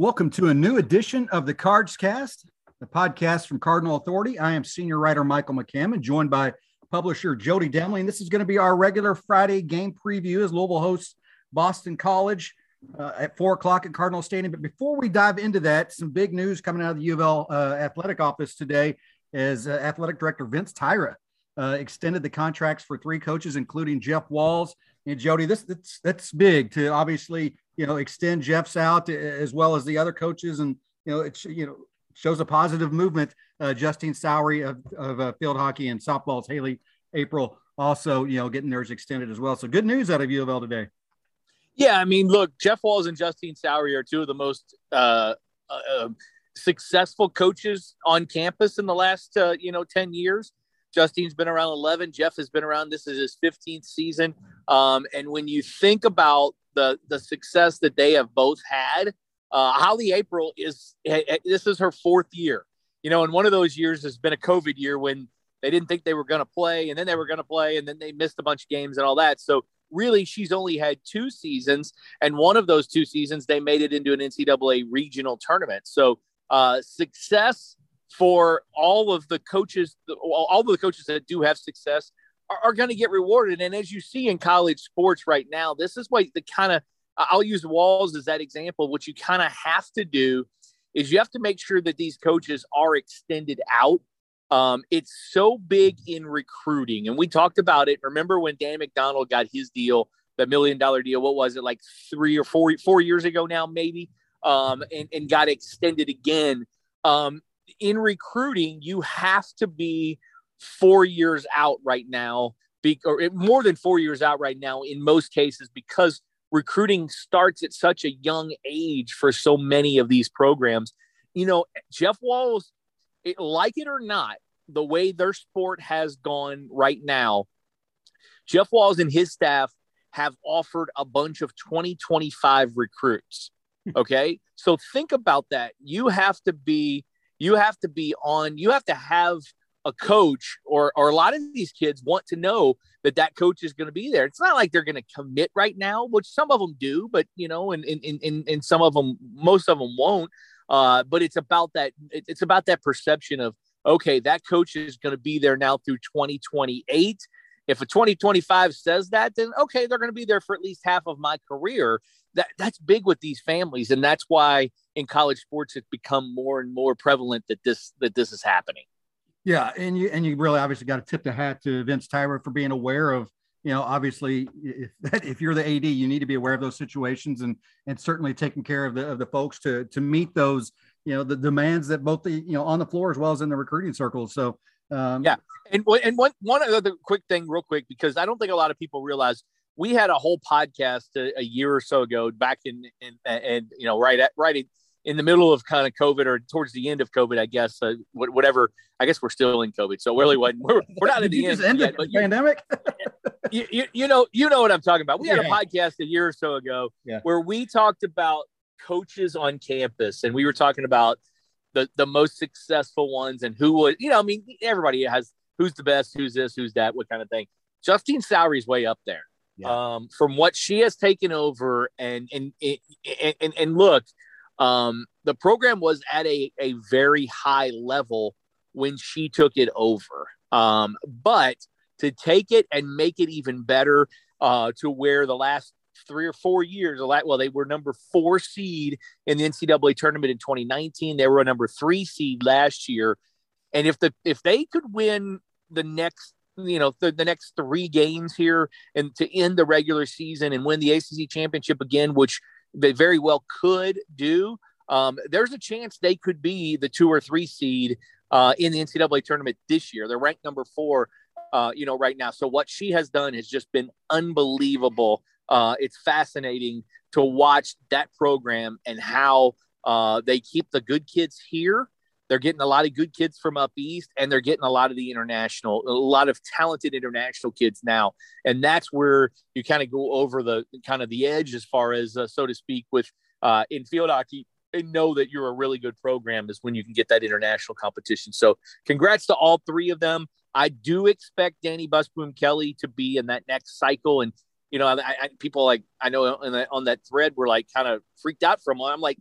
Welcome to a new edition of the Cards Cast, the podcast from Cardinal Authority. I am senior writer Michael McCammon, joined by publisher Jody Demling. This is going to be our regular Friday game preview as Louisville hosts Boston College uh, at four o'clock at Cardinal Stadium. But before we dive into that, some big news coming out of the U of L uh, athletic office today is uh, athletic director Vince Tyra uh, extended the contracts for three coaches, including Jeff And Jody. This that's that's big to obviously you know extend Jeff's out as well as the other coaches, and you know it you know shows a positive movement. Uh, Justine Sowry of, of uh, field hockey and softball's Holly Aprile also you know getting theirs extended as well. So good news out of U of L today. Yeah, I mean, look, Jeff Walz and Justine Sowry are two of the most uh, uh, successful coaches on campus in the last uh, you know ten years. Justine's been around 11. Jeff has been around. This is his 15th season. Um, and when you think about the the success that they have both had, uh, Holly Aprile is this is her fourth year. You know, and one of those years has been a COVID year when they didn't think they were going to play, and then they were going to play, and then they missed a bunch of games and all that. So really, she's only had two seasons, and one of those two seasons they made it into an NCAA regional tournament. So uh, success for all of the coaches, all of the coaches that do have success are, are going to get rewarded. And as you see in college sports right now, this is what the kind of I'll use Walz as that example. What you kind of have to do is you have to make sure that these coaches are extended out. Um, it's so big in recruiting, and we talked about it. Remember when Dan McDonnell got his deal, the million dollar deal? What was it like three or four four years ago now, maybe? Um, and, and got extended again. Um, in recruiting, you have to be four years out right now, be, or more than four years out right now in most cases, because recruiting starts at such a young age for so many of these programs. You know, Jeff Walz, it, like it or not, the way their sport has gone right now, Jeff Walz and his staff have offered a bunch of 2025 recruits. Okay. so think about that. You have to be you have to be on you have to have a coach or or a lot of these kids want to know that that coach is going to be there. It's not like they're going to commit right now which some of them do but you know and and, and, and some of them most of them won't. Uh, but it's about that it's about that perception of okay that coach is going to be there now through 2028 if a 2025 says that then okay they're going to be there for at least half of my career. That that's big with these families and that's why in college sports it's become more and more prevalent that this that this is happening yeah and you and you really obviously got to tip the hat to vince tyra for being aware of you know obviously if, if you're the ad you need to be aware of those situations and and certainly taking care of the of the folks to to meet those you know the demands that both the you know on the floor as well as in the recruiting circles. So um, yeah and and one one other quick thing real quick because i don't think a lot of people realize we had a whole podcast a, a year or so ago back in, and you know right at right in the middle of kind of COVID or towards the end of COVID, I guess, uh, whatever. I guess we're still in COVID, so really, what we're, we're not at the end, yet, but pandemic. you, you, you, know, you know what I'm talking about. We had yeah. a podcast a year or so ago yeah. where we talked about coaches on campus, and we were talking about the the most successful ones and who would, you know, I mean, everybody has who's the best, who's this, who's that, what kind of thing. Justine Sowry's way up there yeah. um, from what she has taken over. And and and and, and look, um, the program was at a, a very high level when she took it over. Um, but to take it and make it even better uh, to where the last three or four years, well, they were number four seed in the NCAA tournament in 2019. They were a number three seed last year. And if the if they could win the next you know the, the next three games here and to end the regular season and win the ACC championship again, which they very well could do. Um, there's a chance they could be the two or three seed uh, in the NCAA tournament this year. They're ranked number four, uh, you know, right now. So what she has done has just been unbelievable uh, it's fascinating to watch that program and how uh, they keep the good kids here. They're getting a lot of good kids from up east, and they're getting a lot of the international, a lot of talented international kids now, and that's where you kind of go over the kind of the edge as far as, uh, so to speak, with uh, in field hockey and know that you're a really good program is when you can get that international competition. So, congrats to all three of them. I do expect Dani Busboom Kelly to be in that next cycle, and you know, I, I, people like I know the, on that thread were like kind of freaked out from. I'm like,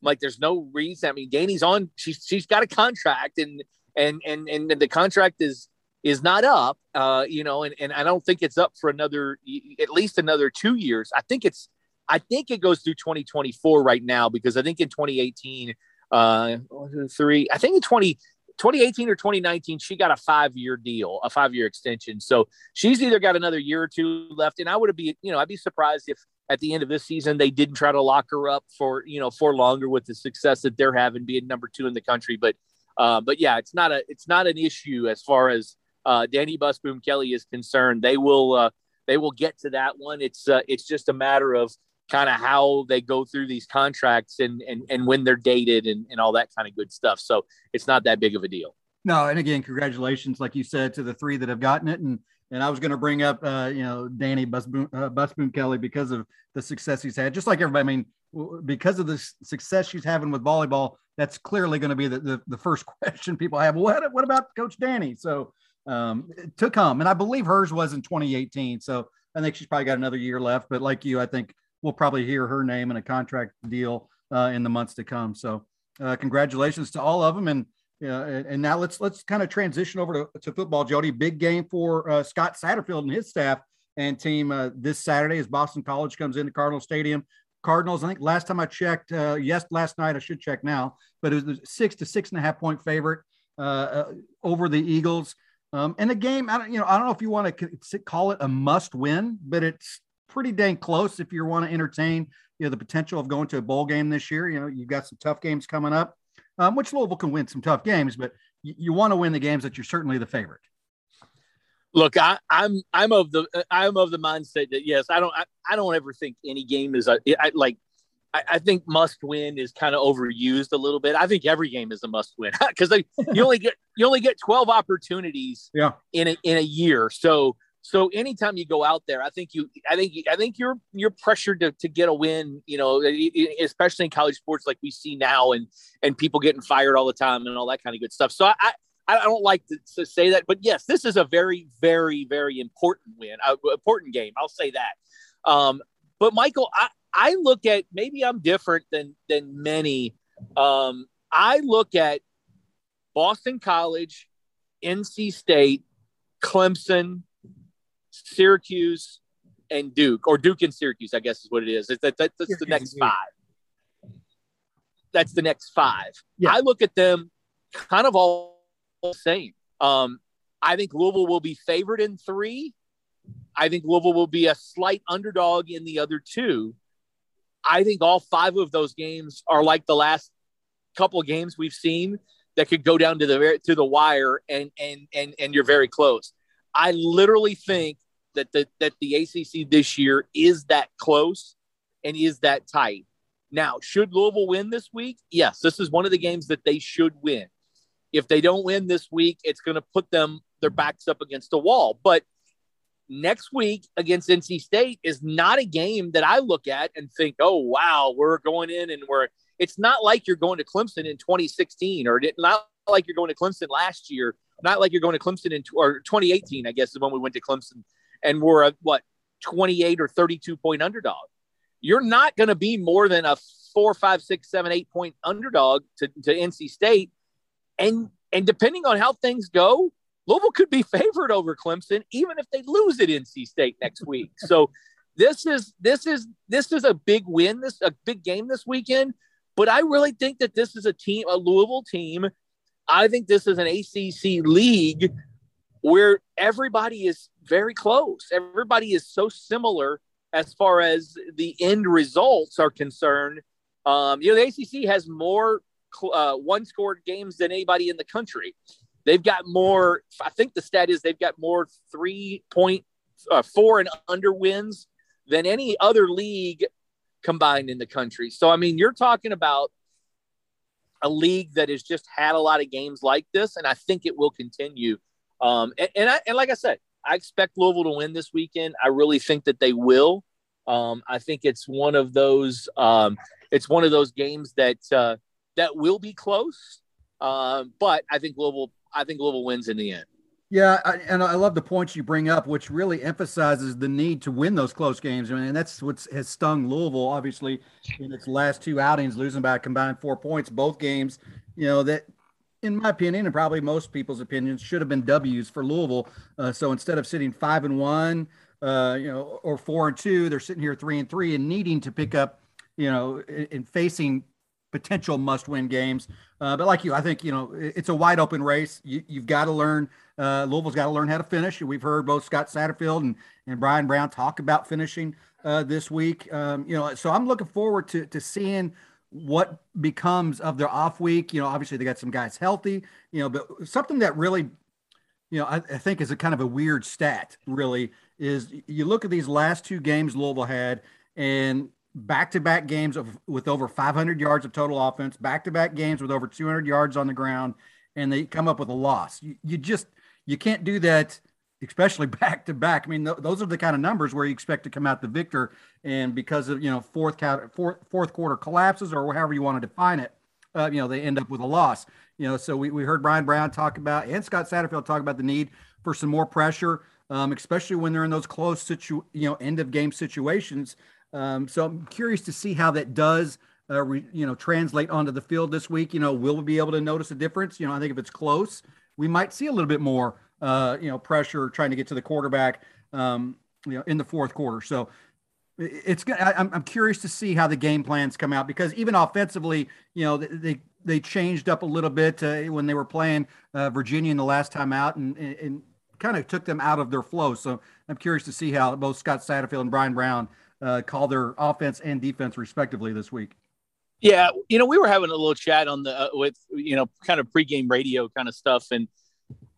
I'm like, there's no reason. I mean, Dani's on. She's she's got a contract, and and and and the contract is is not up. Uh, you know, and and I don't think it's up for another at least another two years. I think it's I think it goes through 2024 right now because I think in 2018, uh, three, I think in 20 2018 or 2019, she got a five year deal, a five year extension. So she's either got another year or two left. And I would be, you know, I'd be surprised if at the end of this season they didn't try to lock her up for, you know, for longer with the success that they're having being number two in the country. But, uh, but yeah, it's not a, it's not an issue as far as uh, Dani Busboom Kelly is concerned. They will, uh, they will get to that one. It's, uh, it's just a matter of, kind of how they go through these contracts and and, and when they're dated and, and all that kind of good stuff. So it's not that big of a deal. No, and again, congratulations, like you said, to the three that have gotten it. And and I was going to bring up, uh, you know, Dani Busboom, uh, Busboom Kelly because of the success he's had. Just like everybody, I mean, because of the success she's having with volleyball, that's clearly going to be the, the, the first question people have. What what about Coach Dani? So um, to come, and I believe hers was in 2018. So I think she's probably got another year left. But like you, I think we'll probably hear her name in a contract deal uh, in the months to come. So, uh, congratulations to all of them. And uh, and now let's let's kind of transition over to, to football, Jody. Big game for uh, Scott Satterfield and his staff and team uh, this Saturday as Boston College comes into Cardinal Stadium. Cardinals, I think last time I checked, uh, yes, last night I should check now, but it was a six to six and a half point favorite over the Eagles. Um, and the game, I don't, you know, I don't know if you want to call it a must win, but it's pretty dang close if you want to entertain you know the potential of going to a bowl game this year. You know, you've got some tough games coming up, um, which Louisville can win some tough games, but you, you want to win the games that you're certainly the favorite. Look, I, am I'm, I'm of the I'm of the mindset that yes, I don't I, I don't ever think any game is a I, like I, I think must win is kind of overused a little bit. I think every game is a must win because you only get you only get 12 opportunities yeah. in a in a year. So so anytime you go out there, I think you, I think, I think you're you're pressured to, to get a win. You know, especially in college sports like we see now, and and people getting fired all the time and all that kind of good stuff. So I. I don't like to, to say that, but yes, this is a very, very, very important win, uh, important game. I'll say that. Um, but Michael, I, I look at maybe I'm different than than many. Um, I look at Boston College, NC State, Clemson, Syracuse and Duke, or Duke and Syracuse, I guess is what it is. That, that, that's the next five. That's the next five. Yeah. I look at them kind of all the same. Um, I think Louisville will be favored in three. I think Louisville will be a slight underdog in the other two. I think all five of those games are like the last couple of games we've seen that could go down to the to the wire and and and and you're very close. I literally think that the, that the ACC this year is that close and is that tight. Now, should Louisville win this week? Yes, this is one of the games that they should win. If they don't win this week, it's going to put them their backs up against the wall. But next week against NC State is not a game that I look at and think, "Oh, wow, we're going in and we're." It's not like you're going to Clemson in 2016, or not like you're going to Clemson last year, not like you're going to Clemson in or 2018, I guess is when we went to Clemson and we're a what 28 or 32 point underdog. You're not going to be more than a four, five, six, seven, eight point underdog to, to NC State. And and depending on how things go, Louisville could be favored over Clemson, even if they lose at NC State next week. So this is this is this is a big win, this a big game this weekend. But I really think that this is a team, a Louisville team. I think this is an ACC league where everybody is very close. Everybody is so similar as far as the end results are concerned. Um, you know, the ACC has more uh, one scored games than anybody in the country. They've got more, I think the stat is they've got more three point uh, four and under wins than any other league combined in the country. So, I mean, you're talking about a league that has just had a lot of games like this, and I think it will continue. Um, and, and, I, and like I said, I expect Louisville to win this weekend. I really think that they will. Um, I think it's one of those. Um, it's one of those games that uh, that will be close, um, but I think Louisville. I think Louisville wins in the end. Yeah, I, and I love the points you bring up, which really emphasizes the need to win those close games. I mean, and that's what has stung Louisville, obviously, in its last two outings, losing by a combined four points, both games. You know that, in my opinion, and probably most people's opinions, should have been W's for Louisville. Uh, so instead of sitting five and one, uh, you know, or four and two, they're sitting here three and three and needing to pick up, you know, in facing potential must-win games. Uh, but like you, I think you know it's a wide open race. You, have got to learn. Uh, Louisville's got to learn how to finish. We've heard both Scott Satterfield and, and Bryan Brown talk about finishing uh, this week. Um, you know, so I'm looking forward to to seeing what becomes of their off week. You know, obviously they got some guys healthy. You know, but something that really, you know, I, I think is a kind of a weird stat. Really, is you look at these last two games Louisville had, and back-to-back games of with over 500 yards of total offense, back-to-back games with over 200 yards on the ground, and they come up with a loss. You, you just you can't do that, especially back-to-back. I mean, th- those are the kind of numbers where you expect to come out the victor, and because of you know fourth fourth fourth quarter collapses or however you want to define it, uh, you know they end up with a loss. You know, so we, we heard Bryan Brown talk about and Scott Satterfield talk about the need for some more pressure, um, especially when they're in those close situ you know end of game situations. Um, so I'm curious to see how that does, uh, re, you know, translate onto the field this week. You know, will we be able to notice a difference? You know, I think if it's close, we might see a little bit more, uh, you know, pressure trying to get to the quarterback, um, you know, in the fourth quarter. So it's I, I'm, I'm curious to see how the game plans come out because even offensively, you know, they they changed up a little bit uh, when they were playing uh, Virginia in the last time out and, and, and kind of took them out of their flow. So I'm curious to see how both Scott Satterfield and Bryan Brown uh, call their offense and defense respectively this week. Yeah, you know, we were having a little chat on the uh, with you know kind of pregame radio kind of stuff, and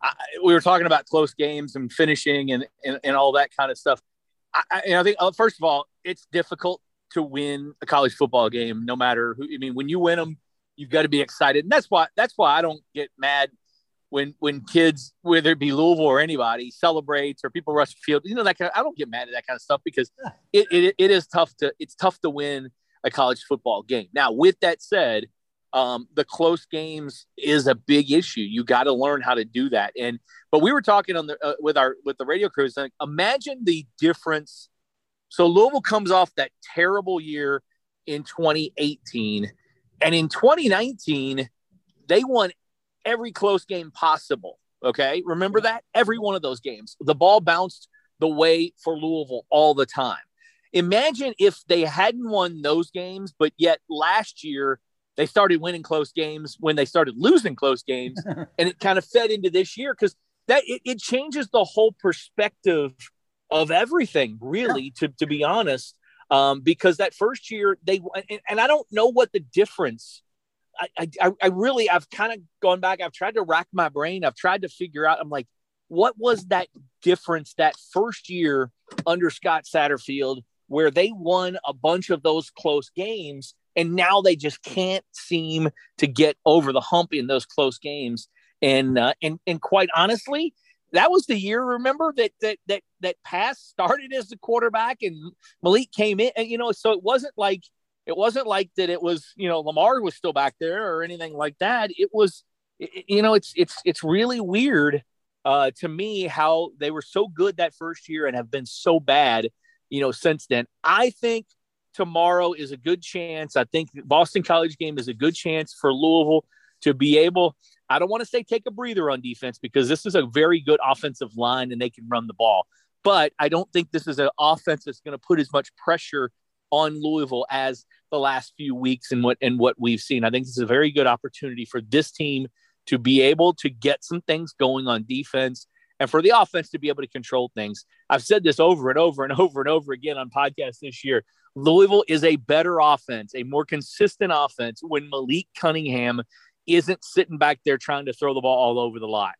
I, we were talking about close games and finishing and and, and all that kind of stuff. I, I, I think uh, first of all, it's difficult to win a college football game, no matter who. I mean, when you win them, you've got to be excited, and that's why that's why I don't get mad when when kids, whether it be Louisville or anybody, celebrates or people rush the field, you know that kind of, I don't get mad at that kind of stuff because it, it, it is tough to it's tough to win a college football game. Now, with that said, um, the close games is a big issue. You got to learn how to do that. And but we were talking on the uh, with our with the radio crews. Like, imagine the difference. So Louisville comes off that terrible year in 2018, and in 2019 they won every close game possible. Okay. Remember that? Every one of those games, the ball bounced the way for Louisville all the time. Imagine if they hadn't won those games, but yet last year they started winning close games when they started losing close games, and it kind of fed into this year because that it, it, changes the whole perspective of everything, really, yeah. to, to be honest. Um, because that first year they and, and I don't know what the difference I, I, I really, I've kind of gone back. I've tried to rack my brain. I've tried to figure out. I'm like, what was that difference that first year under Scott Satterfield where they won a bunch of those close games and now they just can't seem to get over the hump in those close games. And uh, and and quite honestly, that was the year. Remember that that that that pass started as the quarterback and Malik came in. And, you know, so it wasn't like it wasn't like that it was you know lamar was still back there or anything like that it was you know it's it's it's really weird uh to me how they were so good that first year and have been so bad you know since then i think tomorrow is a good chance i think boston college game is a good chance for louisville to be able i don't want to say take a breather on defense because this is a very good offensive line and they can run the ball but i don't think this is an offense that's going to put as much pressure on Louisville as the last few weeks and what and what we've seen. I think this is a very good opportunity for this team to be able to get some things going on defense and for the offense to be able to control things. I've said this over and over and over and over again on podcasts this year. Louisville is a better offense, a more consistent offense when Malik Cunningham isn't sitting back there trying to throw the ball all over the lot.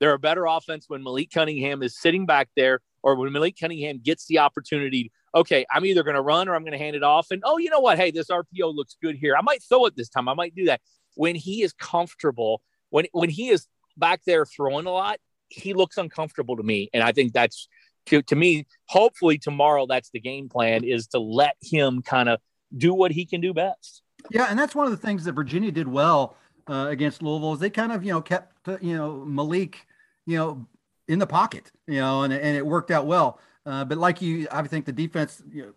They're a better offense when Malik Cunningham is sitting back there or when Malik Cunningham gets the opportunity okay, I'm either going to run or I'm going to hand it off. And oh, you know what? Hey, this RPO looks good here. I might throw it this time. I might do that. When he is comfortable, when when he is back there throwing a lot, he looks uncomfortable to me. And I think that's to, to me, hopefully tomorrow that's the game plan is to let him kind of do what he can do best. Yeah, and that's one of the things that Virginia did well uh, against Louisville is they kind of you know kept uh, you know Malik you know in the pocket you know and, and it worked out well. Uh, but like you, I think the defense you know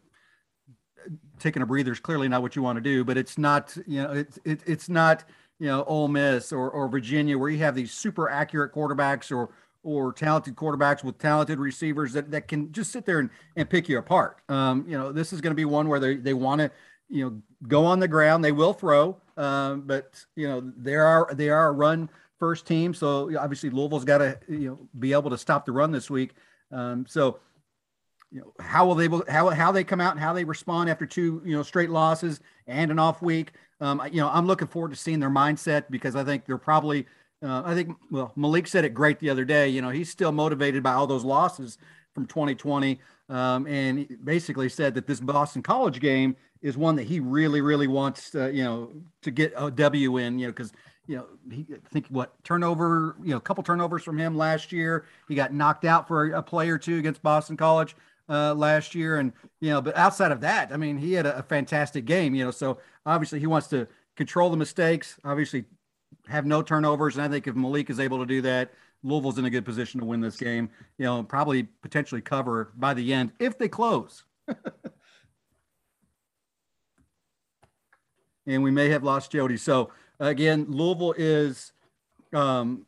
taking a breather is clearly not what you want to do. But it's not you know it's it, it's not you know Ole Miss or or Virginia where you have these super accurate quarterbacks or or talented quarterbacks with talented receivers that, that can just sit there and, and pick you apart. Um, you know, this is going to be one where they, they want to, you know, go on the ground. They will throw, um, but you know, they are they are a run first team. So obviously Louisville's got to you know be able to stop the run this week. Um, so you know how will they how how they come out and how they respond after two you know straight losses and an off week. Um, you know, I'm looking forward to seeing their mindset because I think they're probably uh, I think, well, Malik said it great the other day. You know, he's still motivated by all those losses from 2020. Um, and basically said that this Boston College game is one that he really, really wants, to, you know, to get a W in, you know, because, you know, he I think what turnover, you know, a couple turnovers from him last year. He got knocked out for a, play or two against Boston College uh, last year. And, you know, but outside of that, I mean, he had a, a fantastic game, you know, so obviously he wants to control the mistakes, obviously have no turnovers. And I think if Malik is able to do that, Louisville's in a good position to win this game. You know, probably potentially cover by the end if they close. and we may have lost Jody. So again, Louisville is. Um,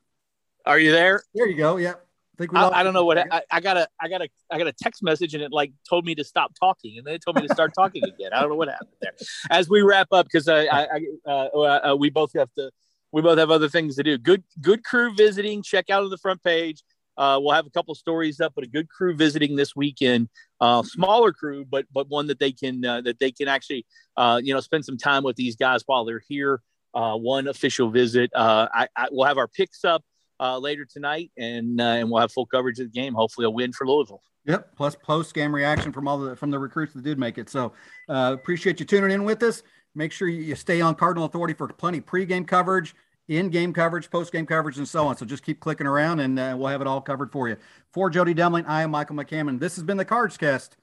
Are you there? There you go. Yep. I, I, I don't know what I, I, got a I got a I got a text message and it like told me to stop talking and then it told me to start talking again. I don't know what happened there. As we wrap up, because I, I, uh, uh, we both have to we both have other things to do. Good, good crew visiting. Check out on the front page. Uh, we'll have a couple stories up, but a good crew visiting this weekend. Uh, smaller crew, but but one that they can uh, that they can actually uh, you know spend some time with these guys while they're here. Uh, one official visit. Uh, I, I, we'll have our picks up later tonight, and uh, and we'll have full coverage of the game. Hopefully, a win for Louisville. Yep. Plus post game reaction from all the from the recruits that did make it. So uh, appreciate you tuning in with us. Make sure you stay on Cardinal Authority for plenty pregame coverage, in-game coverage, post-game coverage, and so on. So just keep clicking around, and uh, we'll have it all covered for you. For Jody Demling, I am Michael McCammon. This has been the Cards Cast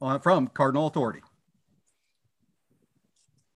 uh, from Cardinal Authority.